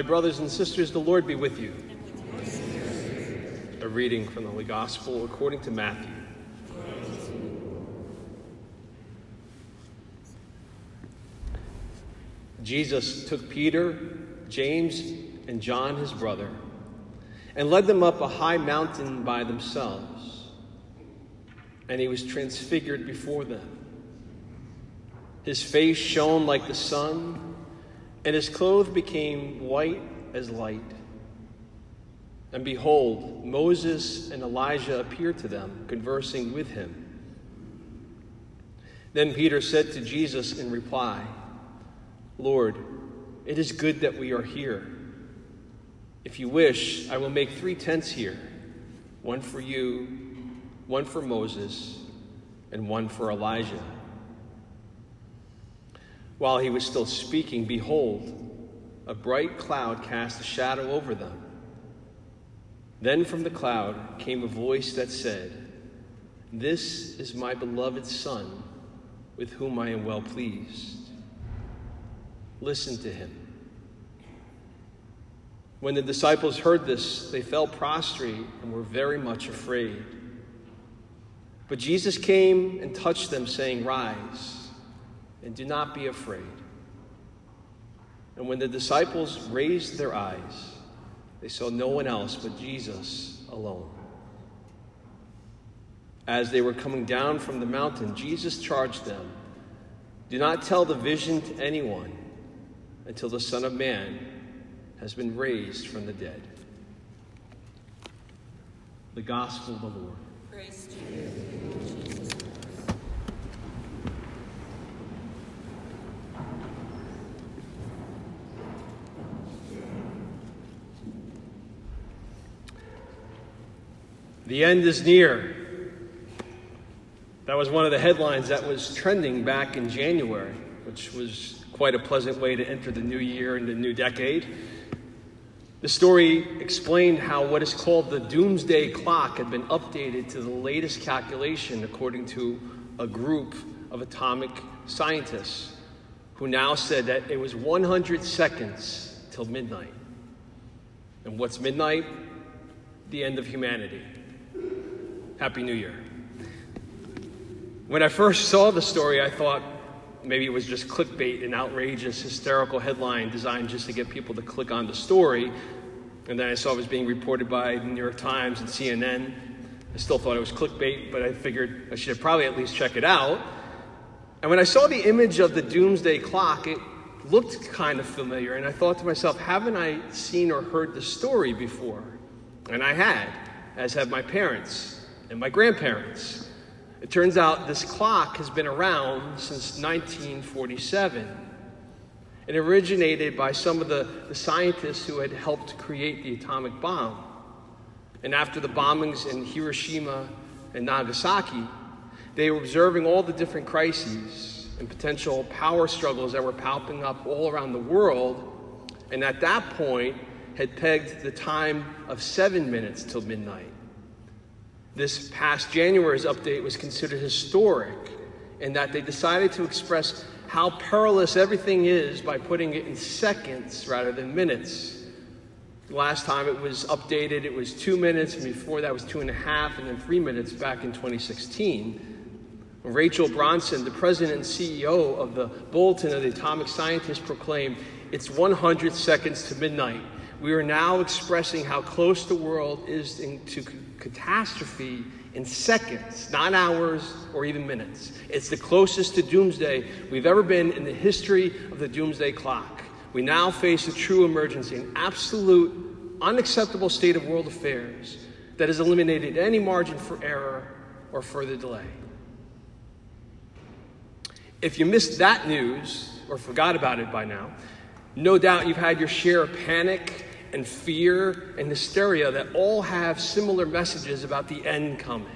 My brothers and sisters, the Lord be with you. A reading from the Holy Gospel according to Matthew. Jesus took Peter, James, and John, his brother, and led them up a high mountain by themselves. And he was transfigured before them. His face shone like the sun, and his clothes became white as light. And behold, Moses and Elijah appeared to them, conversing with him. Then Peter said to Jesus in reply, Lord, it is good that we are here. If you wish, I will make three tents here one for you, one for Moses, and one for Elijah. While he was still speaking, behold, a bright cloud cast a shadow over them. Then from the cloud came a voice that said, This is my beloved Son, with whom I am well pleased. Listen to him. When the disciples heard this, they fell prostrate and were very much afraid. But Jesus came and touched them, saying, Rise and do not be afraid. And when the disciples raised their eyes, they saw no one else but Jesus alone. As they were coming down from the mountain, Jesus charged them Do not tell the vision to anyone until the Son of Man has been raised from the dead. The Gospel of the Lord. Praise to you, The end is near. That was one of the headlines that was trending back in January, which was quite a pleasant way to enter the new year and the new decade. The story explained how what is called the doomsday clock had been updated to the latest calculation according to a group of atomic scientists who now said that it was 100 seconds till midnight. And what's midnight? The end of humanity. Happy New Year. When I first saw the story, I thought maybe it was just clickbait, an outrageous, hysterical headline designed just to get people to click on the story. And then I saw it was being reported by the New York Times and CNN. I still thought it was clickbait, but I figured I should probably at least check it out. And when I saw the image of the doomsday clock, it looked kind of familiar. And I thought to myself, haven't I seen or heard the story before? And I had, as have my parents and my grandparents. It turns out this clock has been around since 1947. It originated by some of the, the scientists who had helped create the atomic bomb. And after the bombings in Hiroshima and Nagasaki, they were observing all the different crises and potential power struggles that were popping up all around the world. And at that point, had pegged the time of seven minutes till midnight. This past January's update was considered historic in that they decided to express how perilous everything is by putting it in seconds rather than minutes. Last time it was updated, it was two minutes, and before that was two and a half, and then three minutes back in 2016. Rachel Bronson, the president and CEO of the Bulletin of the Atomic Scientists, proclaimed it's 100 seconds to midnight. We are now expressing how close the world is to catastrophe in seconds, not hours or even minutes. It's the closest to doomsday we've ever been in the history of the doomsday clock. We now face a true emergency, an absolute, unacceptable state of world affairs that has eliminated any margin for error or further delay. If you missed that news or forgot about it by now, no doubt you've had your share of panic and fear and hysteria that all have similar messages about the end coming.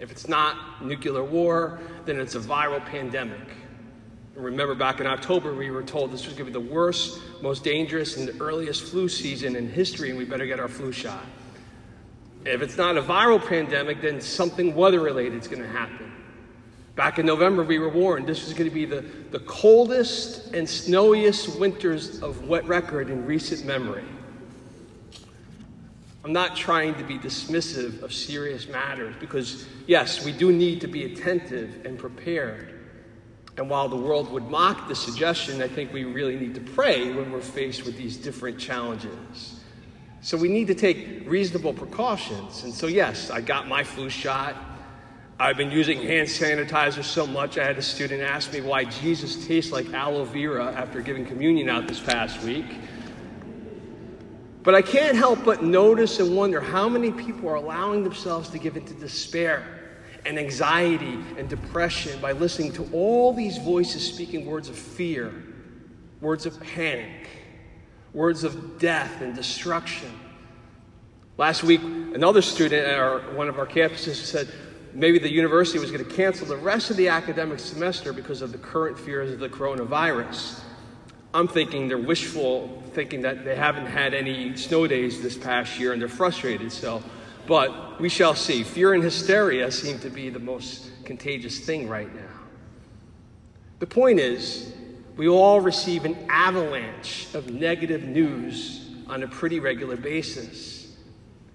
If it's not nuclear war, then it's a viral pandemic. And remember, back in October, we were told this was going to be the worst, most dangerous, and the earliest flu season in history, and we better get our flu shot. If it's not a viral pandemic, then something weather related is going to happen. Back in November, we were warned this was going to be the, the coldest and snowiest winters of wet record in recent memory. I'm not trying to be dismissive of serious matters because, yes, we do need to be attentive and prepared. And while the world would mock the suggestion, I think we really need to pray when we're faced with these different challenges. So we need to take reasonable precautions. And so, yes, I got my flu shot. I've been using hand sanitizer so much, I had a student ask me why Jesus tastes like aloe vera after giving communion out this past week. But I can't help but notice and wonder how many people are allowing themselves to give into despair and anxiety and depression by listening to all these voices speaking words of fear, words of panic, words of death and destruction. Last week, another student at our, one of our campuses said maybe the university was going to cancel the rest of the academic semester because of the current fears of the coronavirus. I'm thinking they're wishful, thinking that they haven't had any snow days this past year and they're frustrated. So, but we shall see. Fear and hysteria seem to be the most contagious thing right now. The point is, we all receive an avalanche of negative news on a pretty regular basis.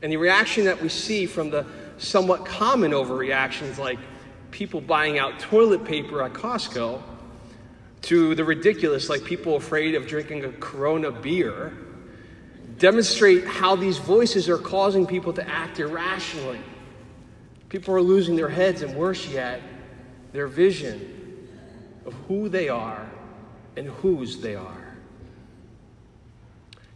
And the reaction that we see from the somewhat common overreactions, like people buying out toilet paper at Costco, to the ridiculous, like people afraid of drinking a Corona beer, demonstrate how these voices are causing people to act irrationally. People are losing their heads, and worse yet, their vision of who they are and whose they are.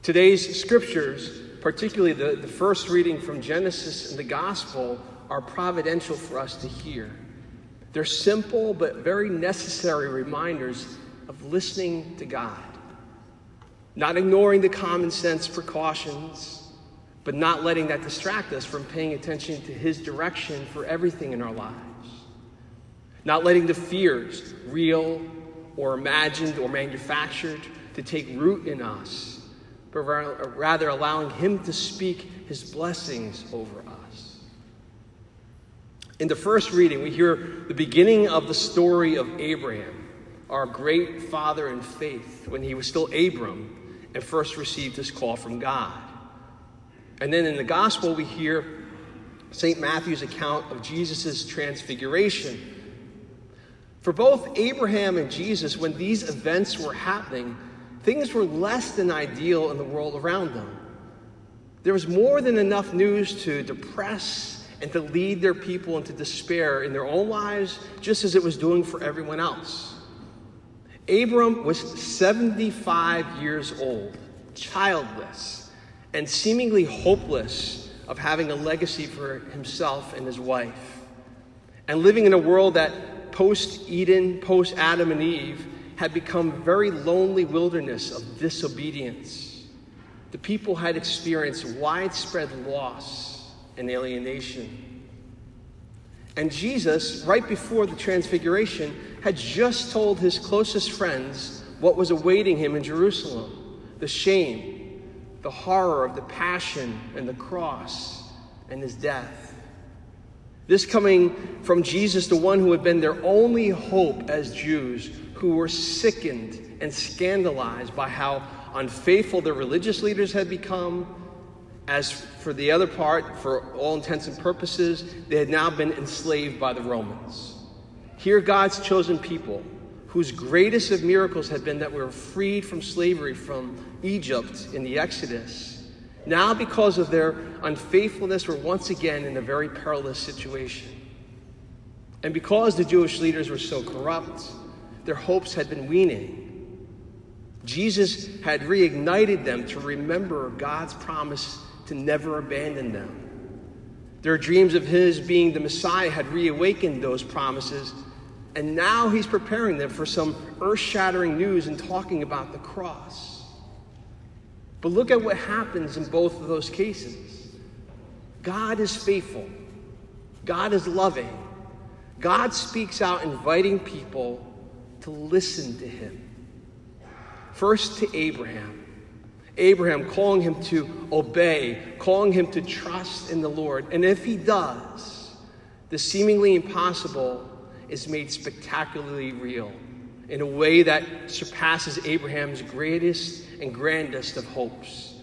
Today's scriptures, particularly the, the first reading from Genesis and the Gospel, are providential for us to hear. They're simple but very necessary reminders of listening to God, not ignoring the common sense precautions, but not letting that distract us from paying attention to His direction for everything in our lives, not letting the fears, real or imagined or manufactured, to take root in us, but rather allowing Him to speak His blessings over us. In the first reading, we hear the beginning of the story of Abraham, our great father in faith, when he was still Abram and first received his call from God. And then in the gospel, we hear St. Matthew's account of Jesus' transfiguration. For both Abraham and Jesus, when these events were happening, things were less than ideal in the world around them. There was more than enough news to depress and to lead their people into despair in their own lives, just as it was doing for everyone else. Abram was 75 years old, childless, and seemingly hopeless of having a legacy for himself and his wife, and living in a world that post Eden, post Adam and Eve, had become very lonely wilderness of disobedience. The people had experienced widespread loss and alienation. And Jesus, right before the transfiguration, had just told his closest friends what was awaiting him in Jerusalem the shame, the horror of the passion and the cross and his death. This coming from Jesus, the one who had been their only hope as Jews, who were sickened and scandalized by how unfaithful their religious leaders had become as for the other part, for all intents and purposes, they had now been enslaved by the Romans. Here, God's chosen people, whose greatest of miracles had been that we were freed from slavery from Egypt in the Exodus, now, because of their unfaithfulness, were once again in a very perilous situation. And because the Jewish leaders were so corrupt, their hopes had been waning. Jesus had reignited them to remember God's promise to never abandon them. Their dreams of his being the Messiah had reawakened those promises, and now he's preparing them for some earth shattering news and talking about the cross. But look at what happens in both of those cases God is faithful, God is loving, God speaks out, inviting people to listen to him. First to Abraham. Abraham, calling him to obey, calling him to trust in the Lord. And if he does, the seemingly impossible is made spectacularly real in a way that surpasses Abraham's greatest and grandest of hopes.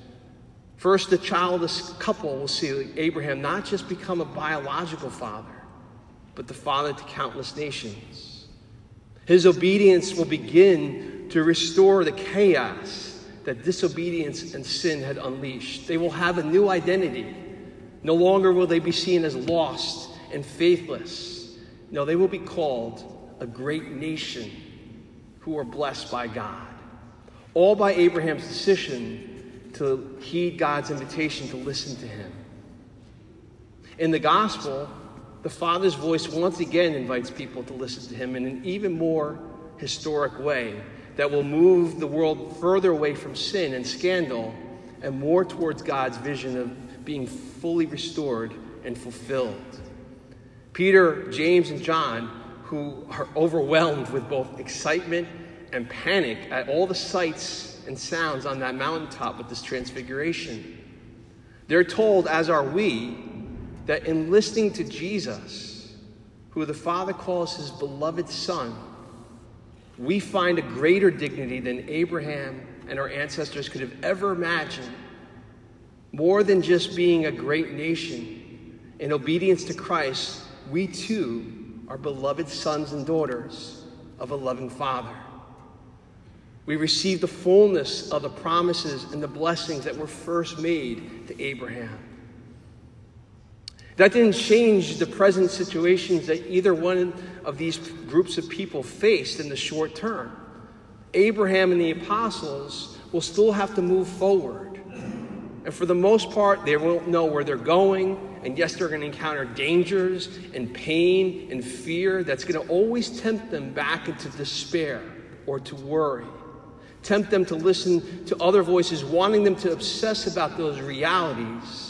First, the childless couple will see Abraham not just become a biological father, but the father to countless nations. His obedience will begin to restore the chaos that disobedience and sin had unleashed. They will have a new identity. No longer will they be seen as lost and faithless. No, they will be called a great nation who are blessed by God. All by Abraham's decision to heed God's invitation to listen to him. In the gospel, the Father's voice once again invites people to listen to him in an even more historic way that will move the world further away from sin and scandal and more towards God's vision of being fully restored and fulfilled. Peter, James, and John, who are overwhelmed with both excitement and panic at all the sights and sounds on that mountaintop with this transfiguration. They're told, as are we, that in listening to Jesus, who the Father calls his beloved Son, we find a greater dignity than Abraham and our ancestors could have ever imagined. More than just being a great nation, in obedience to Christ, we too are beloved sons and daughters of a loving Father. We receive the fullness of the promises and the blessings that were first made to Abraham. That didn't change the present situations that either one of these groups of people faced in the short term. Abraham and the apostles will still have to move forward. And for the most part, they won't know where they're going. And yes, they're going to encounter dangers and pain and fear that's going to always tempt them back into despair or to worry. Tempt them to listen to other voices, wanting them to obsess about those realities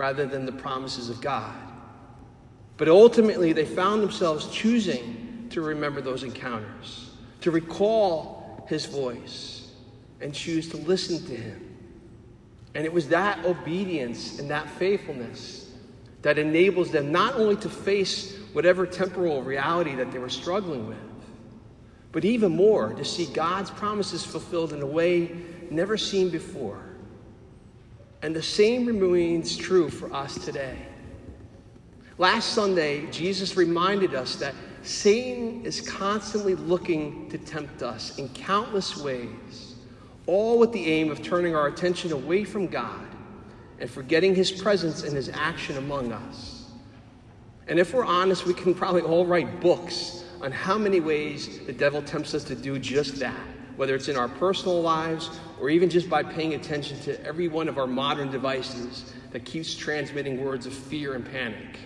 rather than the promises of God. But ultimately, they found themselves choosing to remember those encounters, to recall his voice, and choose to listen to him. And it was that obedience and that faithfulness that enables them not only to face whatever temporal reality that they were struggling with, but even more to see God's promises fulfilled in a way never seen before. And the same remains true for us today. Last Sunday, Jesus reminded us that Satan is constantly looking to tempt us in countless ways, all with the aim of turning our attention away from God and forgetting his presence and his action among us. And if we're honest, we can probably all write books on how many ways the devil tempts us to do just that whether it's in our personal lives or even just by paying attention to every one of our modern devices that keeps transmitting words of fear and panic,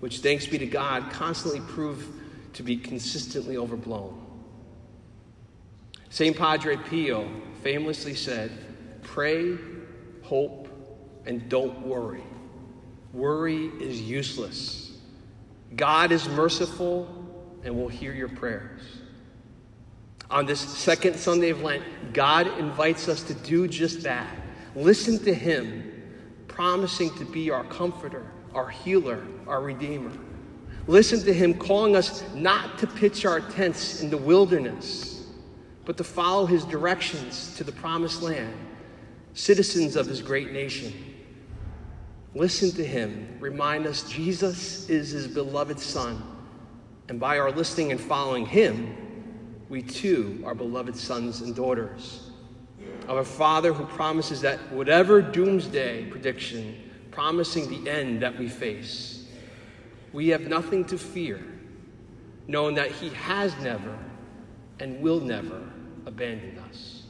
which, thanks be to God, constantly prove to be consistently overblown. St. Padre Pio famously said, Pray, hope, and don't worry. Worry is useless. God is merciful and will hear your prayers. On this second Sunday of Lent, God invites us to do just that. Listen to Him, promising to be our comforter, our healer, our redeemer. Listen to Him calling us not to pitch our tents in the wilderness, but to follow His directions to the promised land, citizens of His great nation. Listen to Him. Remind us Jesus is His beloved Son. And by our listening and following Him, we too are beloved sons and daughters of a Father who promises that whatever doomsday prediction promising the end that we face, we have nothing to fear, knowing that He has never and will never abandon us.